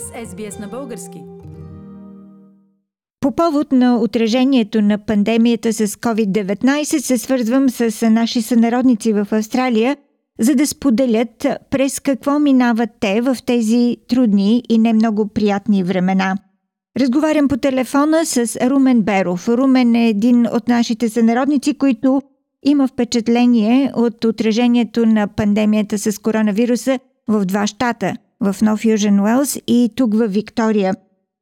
сте с SBS на български. По повод на отражението на пандемията с COVID-19 се свързвам с наши сънародници в Австралия, за да споделят през какво минават те в тези трудни и не много приятни времена. Разговарям по телефона с Румен Беров. Румен е един от нашите сънародници, които има впечатление от отражението на пандемията с коронавируса в два щата – в Нов Южен Уелс и тук в Виктория.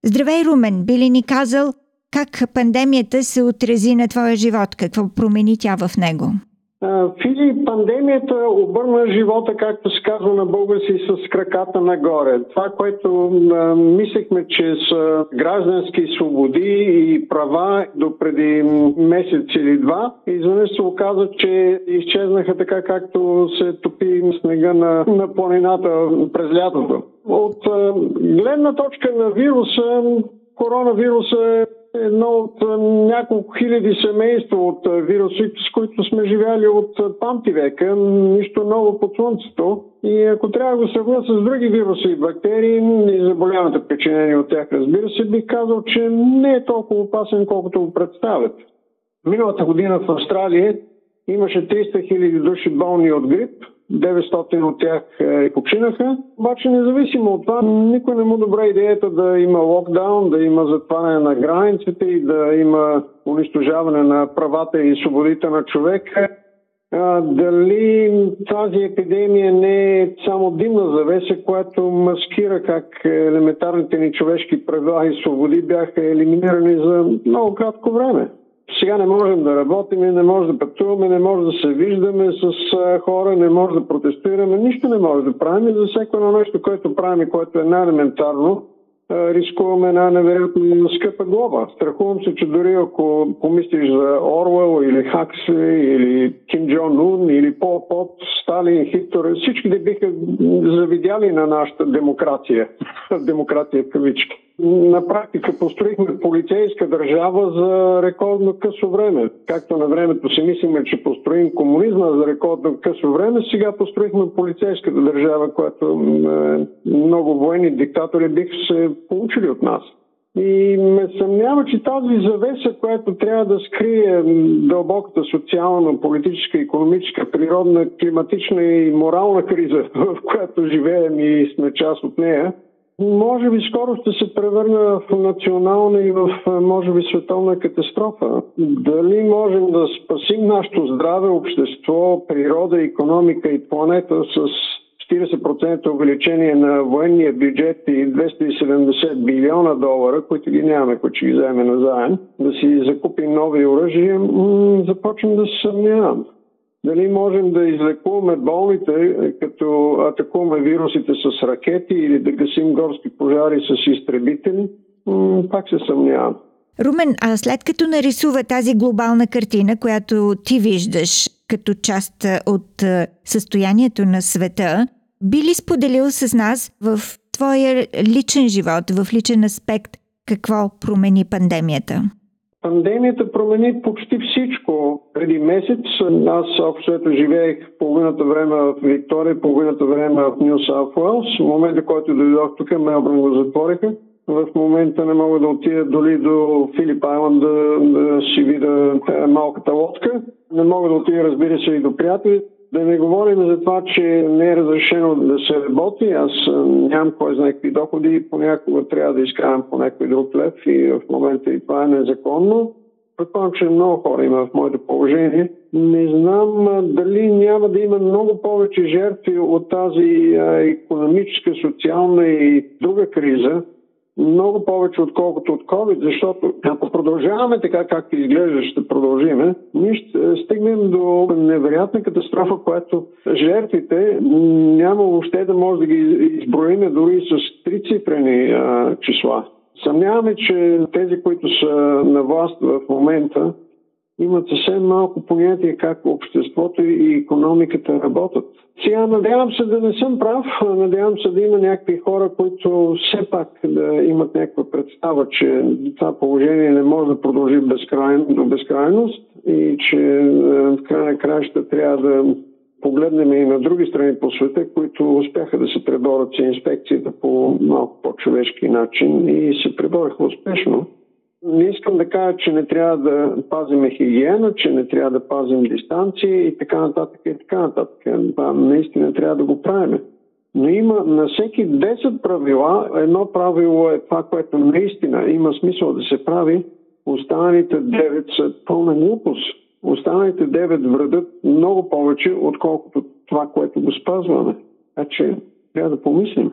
Здравей, Румен! Би ли ни казал как пандемията се отрази на твоя живот? Какво промени тя в него? Фили, пандемията обърна живота, както се казва на български, с краката нагоре. Това, което а, мислехме, че са граждански свободи и права до преди месец или два, изведнъж се оказа, че изчезнаха така, както се топи снега на, на планината през лятото. От а, гледна точка на вируса, коронавируса едно от няколко хиляди семейства от вируси, с които сме живяли от памти века. Нищо ново под слънцето. И ако трябва да го сравня с други вируси и бактерии и заболяването причинени от тях, разбира се, бих казал, че не е толкова опасен, колкото го представят. Миналата година в Австралия имаше 300 хиляди души болни от грип, 900 от тях е, починаха. Обаче, независимо от това, никой не му добра идеята да има локдаун, да има затваряне на границите и да има унищожаване на правата и свободите на човека. А, дали тази епидемия не е само димна завеса, която маскира как елементарните ни човешки права и свободи бяха елиминирани за много кратко време? Сега не можем да работим, не можем да пътуваме, не можем да се виждаме с хора, не можем да протестираме, нищо не можем да правим. За всяко едно нещо, което правим, което е най-елементарно, рискуваме една невероятно скъпа глоба. Страхувам се, че дори ако помислиш за Орвел или Хаксли или Ким Джон Ун или Пол Пот, Сталин, Хитлер, всички да биха завидяли на нашата демокрация. демокрация в кавички на практика построихме полицейска държава за рекордно късо време. Както на времето си мислиме, че построим комунизма за рекордно късо време, сега построихме полицейската държава, която е, много военни диктатори бих се получили от нас. И ме съмнява, че тази завеса, която трябва да скрие дълбоката социална, политическа, економическа, природна, климатична и морална криза, в която живеем и сме част от нея, може би скоро ще се превърне в национална и в, може би, световна катастрофа. Дали можем да спасим нашето здраве, общество, природа, економика и планета с 40% увеличение на военния бюджет и 270 билиона долара, които ги нямаме, които ще ги вземе назаем, да си закупим нови оръжия, започвам да се съмнявам. Дали можем да излекуваме болните, е, като атакуваме вирусите с ракети или да гасим горски пожари с изтребители, пак се съмнявам. Румен, а след като нарисува тази глобална картина, която ти виждаш като част от състоянието на света, би ли споделил с нас в твоя личен живот, в личен аспект, какво промени пандемията? Пандемията промени почти всичко. Преди месец аз общо ето живеех половината време в Виктория, половината време в Нью Саут Уелс. В момента, който дойдох тук, Мелбърн го затвориха. В момента не мога да отида дори до Филип Айланд да, да си видя малката лодка. Не мога да отида, разбира се, и до приятели. Да не говорим за това, че не е разрешено да се работи. Аз нямам кой знае какви доходи. Понякога трябва да изкарам по някой друг лев и в момента и това е незаконно. Предполагам, че много хора има в моето положение. Не знам дали няма да има много повече жертви от тази економическа, социална и друга криза, много повече отколкото от COVID, защото ако продължаваме така, както изглежда, ще продължиме, ние ще стигнем до невероятна катастрофа, която жертвите няма въобще да може да ги изброиме дори с трицифрени числа. Съмняваме, че тези, които са на власт в момента, имат съвсем малко понятие как обществото и економиката работят. Сега надявам се да не съм прав, надявам се да има някакви хора, които все пак да имат някаква представа, че това положение не може да продължи безкрайно, до безкрайност и че в край на краища трябва да погледнем и на други страни по света, които успяха да се преборят с инспекцията по малко по-човешки начин и се пребораха успешно. Не искам да кажа, че не трябва да пазим хигиена, че не трябва да пазим дистанция и така нататък и така нататък. Това наистина трябва да го правим. Но има на всеки 10 правила, едно правило е това, което наистина има смисъл да се прави, останалите 9 са пълна глупост. Останалите 9 вредят много повече, отколкото това, което го спазваме. Така че трябва да помислим.